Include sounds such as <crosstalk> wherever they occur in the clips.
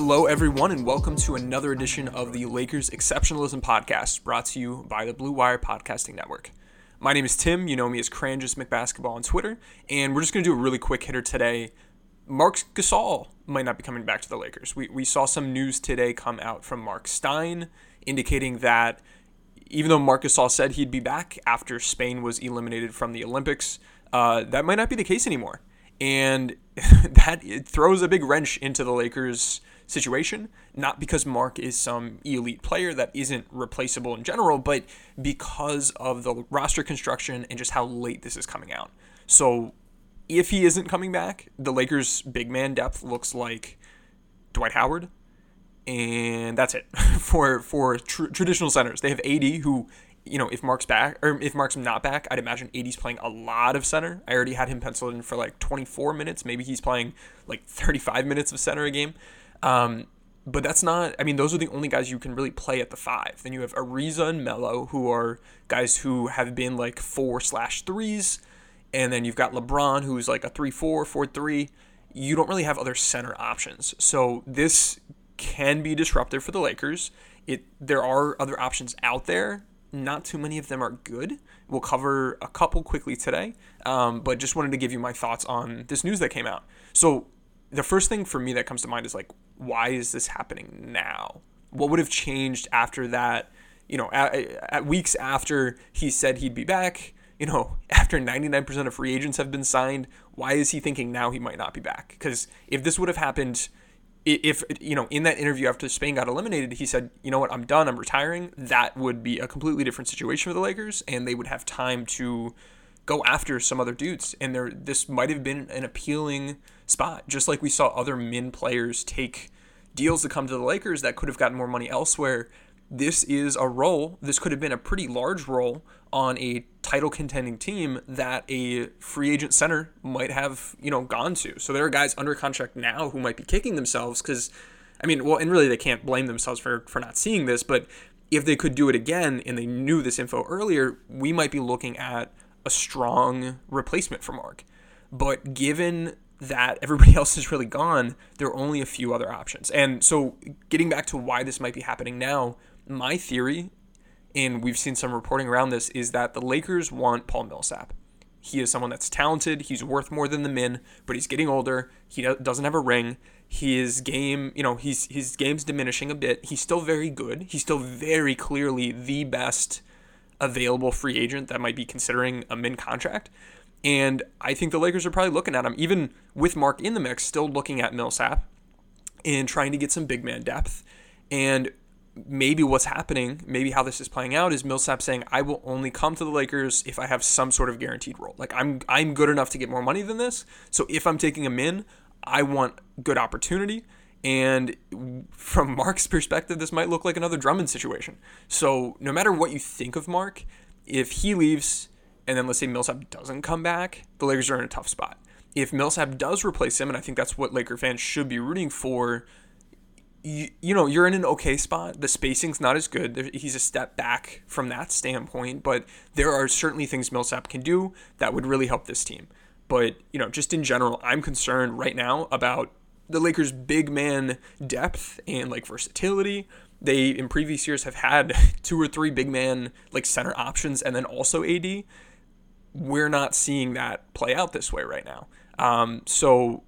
Hello, everyone, and welcome to another edition of the Lakers Exceptionalism Podcast, brought to you by the Blue Wire Podcasting Network. My name is Tim. You know me as Cranjus McBasketball on Twitter, and we're just going to do a really quick hitter today. Marc Gasol might not be coming back to the Lakers. We, we saw some news today come out from Marc Stein indicating that even though Marc Gasol said he'd be back after Spain was eliminated from the Olympics, uh, that might not be the case anymore. And <laughs> that throws a big wrench into the Lakers' situation, not because Marc is some elite player that isn't replaceable in general, but because of the roster construction and just how late this is coming out. So if he isn't coming back, the Lakers' big man depth looks like Dwight Howard, and that's it <laughs> for for tr- traditional centers. They have AD who, you know, if Marc's back or if Marc's not back, I'd imagine AD's playing a lot of center. I already had him penciled in for like 24 minutes. Maybe he's playing like 35 minutes of center a game. Um, but that's not. I mean, those are the only guys you can really play at the five. Then you have Ariza and Melo, who are guys who have been like four slash threes, and then you've got LeBron, who's like a three four, four three. You don't really have other center options. So this can be disruptive for the Lakers. It there are other options out there. Not too many of them are good. We'll cover a couple quickly today, um, but just wanted to give you my thoughts on this news that came out. So the first thing for me that comes to mind is like, why is this happening now? What would have changed after that? You know, at, at weeks after he said he'd be back, you know, <laughs> after 99% of free agents have been signed, why is he thinking now he might not be back? Because if this would have happened, if, you know, in that interview after Spain got eliminated, he said, you know what, I'm done, I'm retiring, that would be a completely different situation for the Lakers, and they would have time to go after some other dudes. And there, this might have been an appealing spot, just like we saw other min players take deals to come to the Lakers that could have gotten more money elsewhere. This is a role. This could have been a pretty large role on a title contending team that a free agent center might have, you know, gone to. So there are guys under contract now who might be kicking themselves because, I mean, well, and really they can't blame themselves for for not seeing this, but if they could do it again and they knew this info earlier, we might be looking at a strong replacement for Marc. But given that <laughs> everybody else is really gone, there are only a few other options. And so, getting back to why this might be happening now, my theory, and we've seen some reporting around this, is that the Lakers want Paul Millsap. He is someone that's talented. He's worth more than the min, but he's getting older. He doesn't have a ring. His game, you know, he's his game's diminishing a bit. He's still very good. He's still very clearly the best available free agent that might be considering a min contract. And I think the Lakers are probably looking at him, even with Marc in the mix, still looking at Millsap and trying to get some big man depth. And maybe what's happening, maybe how this is playing out, is Millsap saying, "I will only come to the Lakers if I have some sort of guaranteed role. Like I'm, I'm good enough to get more money than this. So if I'm taking a min, I want good opportunity." And from Marc's perspective, this might look like another Drummond situation. So no matter what you think of Marc, if he leaves and then let's say Millsap doesn't come back, the Lakers are in a tough spot. If Millsap does replace him, and I think that's what Laker fans should be rooting for, you, you know, you're in an okay spot. The spacing's not as good. There- He's a step back from that standpoint, but there are certainly things Millsap can do that would really help this team. But, you know, just in general, I'm concerned right now about the Lakers' big man depth and like versatility. They in previous years have had <laughs> two or three big man like center options and then also AD. We're not seeing that play out this way right now. Um, so,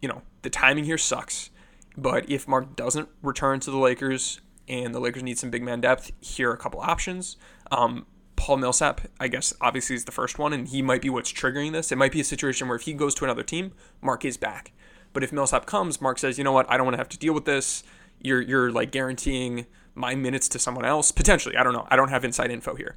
you know, the timing here sucks. But if Marc doesn't return to the Lakers and the Lakers need some big man depth, here are a couple options. Um, Paul Millsap, I guess, obviously is the first one, and he might be what's triggering this. It might be a situation where if he goes to another team, Marc is back. But if Millsap comes, Marc says, you know what, I don't want to have to deal with this. You're you're like guaranteeing my minutes to someone else potentially. I don't know. I don't have inside info here.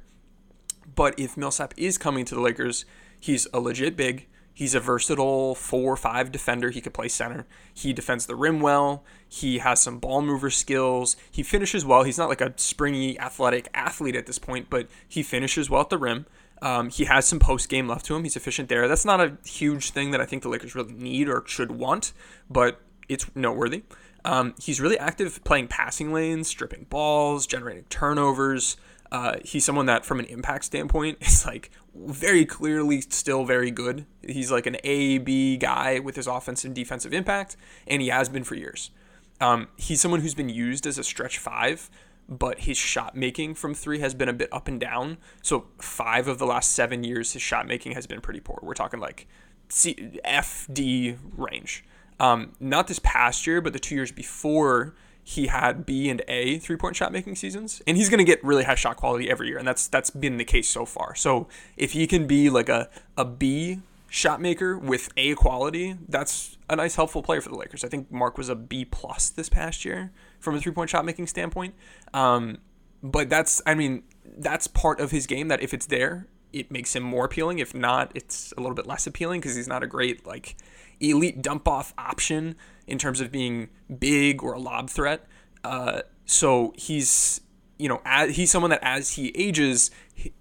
But if Millsap is coming to the Lakers, he's a legit big. He's a versatile four or five defender. He could play center. He defends the rim well. He has some ball mover skills. He finishes well. He's not like a springy, athletic athlete at this point, but he finishes well at the rim. Um, he has some post game left to him. He's efficient there. That's not a huge thing that I think the Lakers really need or should want, but it's noteworthy. Um, he's really active playing passing lanes, stripping balls, generating turnovers. Uh, he's someone that, from an impact standpoint, <laughs> is like very clearly still very good. He's like an A B guy with his offensive and defensive impact, and he has been for years. Um, he's someone who's been used as a stretch five, but his shot making from three has been a bit up and down. So five of the last seven years, his shot making has been pretty poor. We're talking like C, F D range. Um, not this past year, but the two years before, he had B and A three point shot making seasons, and he's going to get really high shot quality every year, and that's that's been the case so far. So if he can be like a a B shot maker with A quality, that's a nice helpful player for the Lakers. I think Marc was a B plus this past year from a three point shot making standpoint. Um, but that's I mean that's part of his game that if it's there, it makes him more appealing. If not, it's a little bit less appealing because he's not a great like elite dump off option in terms of being big or a lob threat. Uh, so he's you know as, he's someone that as he ages,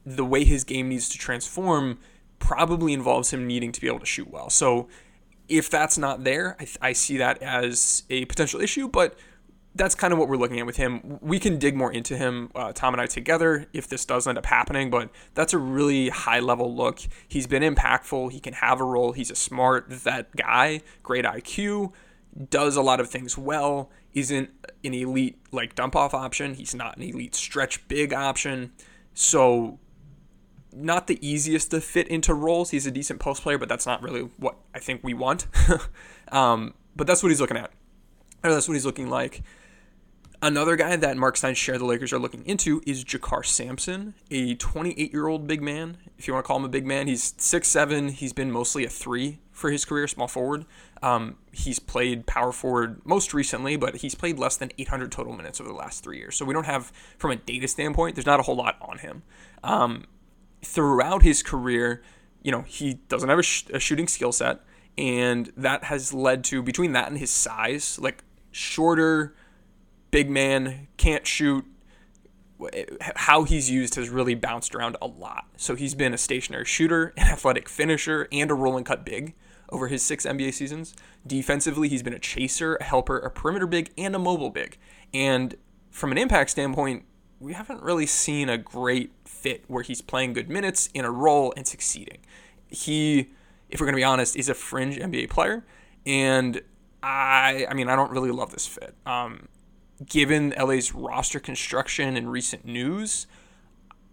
the way his game needs to transform probably involves him needing to be able to shoot well. So if that's not there, I, I see that as a potential issue, but that's kind of what we're looking at with him. We can dig more into him, uh, Tom and I together, if this does end up happening, but that's a really high level look. He's been impactful. He can have a role. He's a smart vet guy, great IQ, does a lot of things well, isn't an elite like dump off option. He's not an elite stretch big option. So, not the easiest to fit into roles. He's a decent post player, but that's not really what I think we want. <laughs> um, but that's what he's looking at. Or that's what he's looking like. Another guy that Marc Stein shared the Lakers are looking into is JaKarr Sampson, a 28 year old big man. If you want to call him a big man, he's six seven. He's been mostly a three for his career, small forward. Um, he's played power forward most recently, but he's played less than 800 total minutes over the last three years. So we don't have, from a data standpoint, there's not a whole lot on him. Um, throughout his career, you know, he doesn't have a, sh- a shooting skill set, and that has led to, between that and his size, like shorter big man, can't shoot. How he's used has really bounced around a lot. So he's been a stationary shooter, an athletic finisher, and a roll and cut big over his six NBA seasons. Defensively, he's been a chaser, a helper, a perimeter big, and a mobile big. And from an impact standpoint, we haven't really seen a great fit where he's playing good minutes in a role and succeeding. He, if we're going to be honest, is a fringe NBA player. And I, I mean, I don't really love this fit. Um, given LA's roster construction and recent news,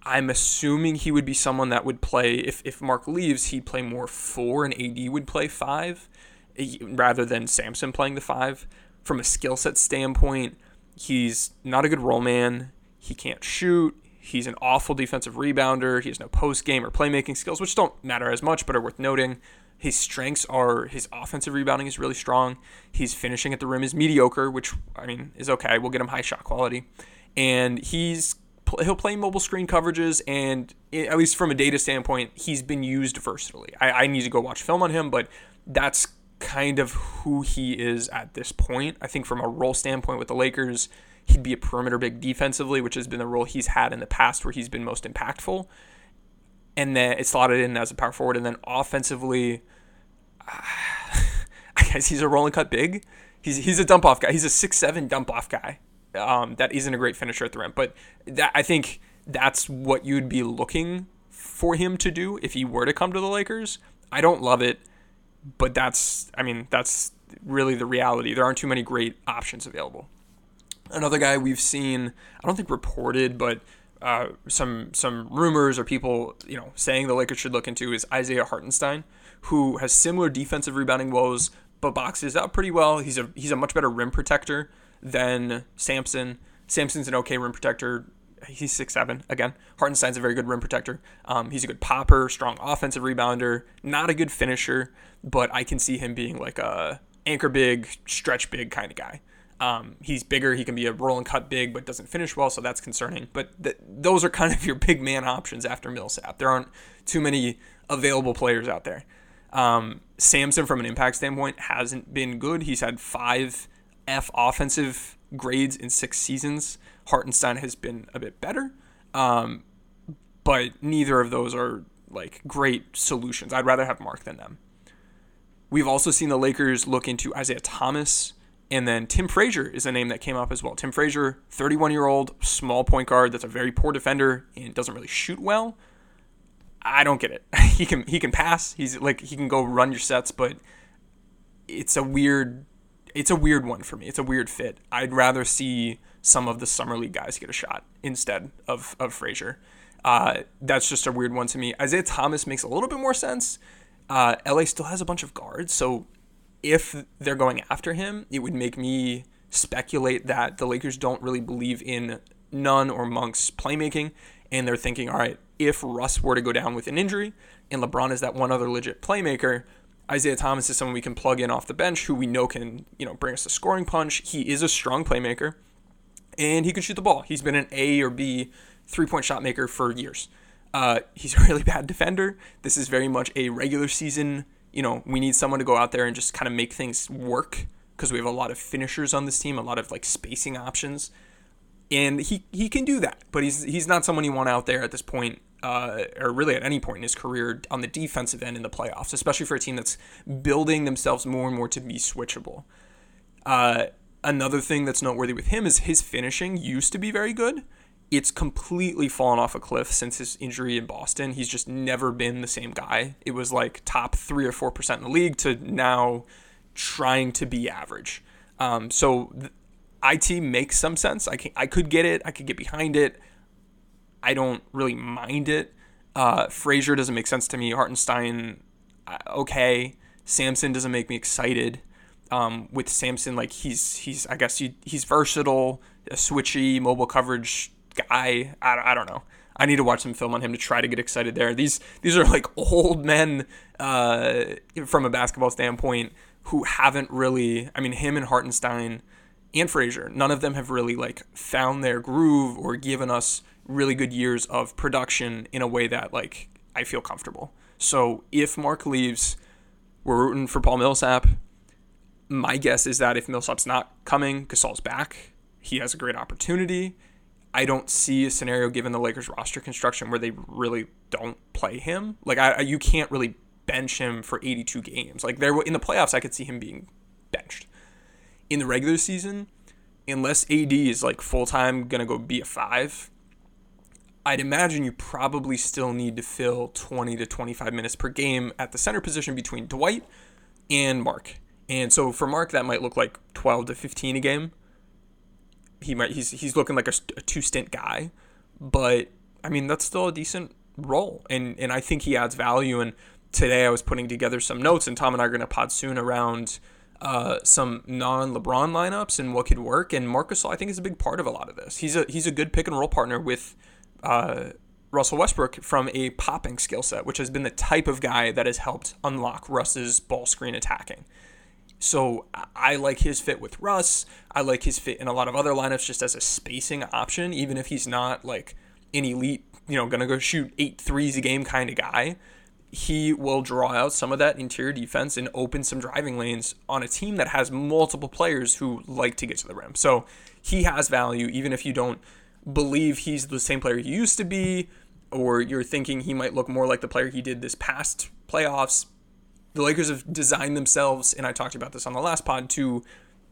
I'm assuming he would be someone that would play if if Marc leaves, he'd play more four and AD would play five, eh, rather than Sampson playing the five. From a skill set standpoint, he's not a good roll man. He can't shoot. He's an awful defensive rebounder. He has no post game or playmaking skills, which don't matter as much, but are worth noting. His strengths are his offensive rebounding is really strong. His finishing at the rim is mediocre, which I mean is okay. We'll get him high shot quality, and he's he'll play mobile screen coverages, and eh, at least from a data standpoint, he's been used versatily. I, I need to go watch film on him, but that's kind of who he is at this point. I think from a role standpoint with the Lakers, he'd be a perimeter big defensively, which has been the role he's had in the past where he's been most impactful and then it's slotted in as a power forward. And then offensively, <sighs> I guess he's a rolling cut big. He's he's a dump off guy. He's a six seven dump off guy. Um, that isn't a great finisher at the rim, but that I think that's what you'd be looking for him to do if he were to come to the Lakers. I don't love it, but that's I mean that's really the reality. There aren't too many great options available. Another guy we've seen, I don't think reported, but uh, some some rumors or people you know saying the Lakers should look into is Isaiah Hartenstein, who has similar defensive rebounding woes, but boxes out pretty well. He's a he's a much better rim protector than Sampson. Sampson's an okay rim protector. He's six seven again. Hartenstein's a very good rim protector. Um, he's a good popper, strong offensive rebounder, not a good finisher, but I can see him being like a anchor big, stretch big kind of guy. Um, he's bigger. He can be a roll and cut big, but doesn't finish well, so that's concerning. But th- those are kind of your big man options after Millsap. There aren't too many available players out there. Um, Sampson, from an impact standpoint, hasn't been good. He's had five F offensive grades in six seasons. Hartenstein has been a bit better, um, but neither of those are like great solutions. I'd rather have Marc than them. We've also seen the Lakers look into Isaiah Thomas, and then Tim Frazier is a name that came up as well. Tim Frazier, 31 year old, small point guard that's a very poor defender and doesn't really shoot well. I don't get it. <laughs> he can he can pass. He's like he can go run your sets, but it's a weird it's a weird one for me. It's a weird fit. I'd rather see some of the summer league guys get a shot instead of of Frazier. Uh, that's just a weird one to me. Isaiah Thomas makes a little bit more sense. Uh, LA still has a bunch of guards, so if they're going after him, it would make me speculate that the Lakers don't really believe in Nunn or Monk's playmaking, and they're thinking, all right, if Russ were to go down with an injury, and LeBron is that one other legit playmaker, Isaiah Thomas is someone we can plug in off the bench who we know can, you know, bring us a scoring punch. He is a strong playmaker and he can shoot the ball. He's been an A or B three point shot maker for years. Uh, he's a really bad defender. This is very much a regular season. You know, we need someone to go out there and just kind of make things work because we have a lot of finishers on this team, a lot of like spacing options, and he he can do that. But he's he's not someone you want out there at this point uh, or really at any point in his career on the defensive end in the playoffs, especially for a team that's building themselves more and more to be switchable. Uh, another thing that's noteworthy with him is his finishing used to be very good. It's completely fallen off a cliff since his injury in Boston. He's just never been the same guy. It was like top three or four percent in the league to now trying to be average. Um, so IT makes some sense. I can, I could get it. I could get behind it. I don't really mind it. Uh, Frazier doesn't make sense to me. Hartenstein, uh, okay. Sampson doesn't make me excited. Um, with Sampson, like he's he's I guess he, he's versatile, a switchy mobile coverage guy. I, I don't know. I need to watch some film on him to try to get excited there. These these are like <laughs> old men uh, from a basketball standpoint who haven't really. I mean, him and Hartenstein and Frazier, none of them have really like found their groove or given us really good years of production in a way that like I feel comfortable. So if Marc leaves, we're rooting for Paul Millsap. My guess is that if Millsap's not coming, Gasol's back. He has a great opportunity. I don't see a scenario given the Lakers roster construction where they really don't play him. Like I, you can't really bench him for 82 games. Like there in the playoffs, I could see him being benched. In the regular season, unless AD is like full time gonna go be a five, I'd imagine you probably still need to fill 20 to 25 minutes per game at the center position between Dwight and Marc. And so for Marc, that might look like 12 to 15 a game. He might he's he's looking like a, a two stint guy, but I mean that's still a decent role, and and I think he adds value. And today I was putting together some notes, and Tom and I are going to pod soon around uh, some non-LeBron lineups and what could work. And Marc is I think, is a big part of a lot of this. He's a he's a good pick and roll partner with uh, Russell Westbrook from a popping skill set, which has been the type of guy that has helped unlock Russ's ball screen attacking. So I like his fit with Russ. I like his fit in a lot of other lineups just as a spacing option, even if he's not like an elite, you know, gonna go shoot eight threes a game kind of guy. He will draw out some of that interior defense and open some driving lanes on a team that has multiple players who like to get to the rim. So he has value, even if you don't believe he's the same player he used to be, or you're thinking he might look more like the player he did this past playoffs. The Lakers have designed themselves, and I talked about this on the last pod, to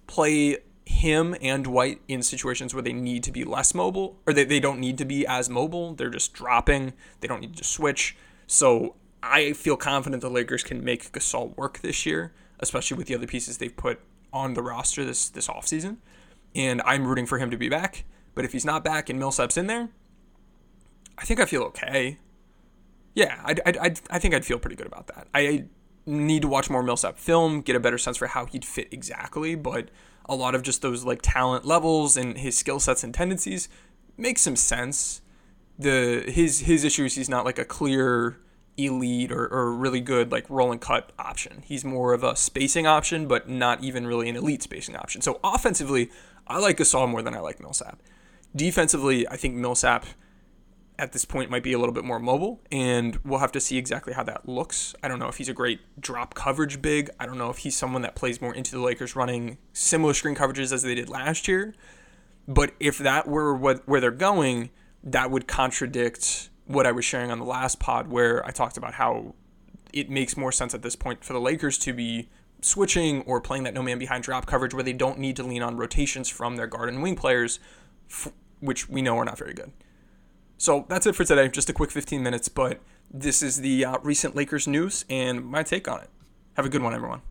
play him and Dwight in situations where they need to be less mobile, or they, they don't need to be as mobile. They're just dropping. They don't need to switch. So I feel confident the Lakers can make Gasol work this year, especially with the other pieces they've put on the roster this this offseason. And I'm rooting for him to be back. But if he's not back and Millsap's in there, I think I feel okay. Yeah, I, I, I think I'd feel pretty good about that. I need to watch more Millsap film, get a better sense for how he'd fit exactly, but a lot of just those like talent levels and his skill sets and tendencies make some sense. The his his issues he's not like a clear elite or, or really good like roll and cut option. He's more of a spacing option, but not even really an elite spacing option. So offensively, I like Gasol more than I like Millsap defensively, I think Millsap at this point might be a little bit more mobile, and we'll have to see exactly how that looks. I don't know if he's a great drop coverage big. I don't know if he's someone that plays more into the Lakers running similar screen coverages as they did last year. But if that were what where they're going, that would contradict what I was sharing on the last pod where I talked about how it makes more sense at this point for the Lakers to be switching or playing that no man behind drop coverage where they don't need to lean on rotations from their guard and wing players, which we know are not very good. So that's it for today. Just a quick 15 minutes, but this is the uh, recent Lakers news and my take on it. Have a good one, everyone.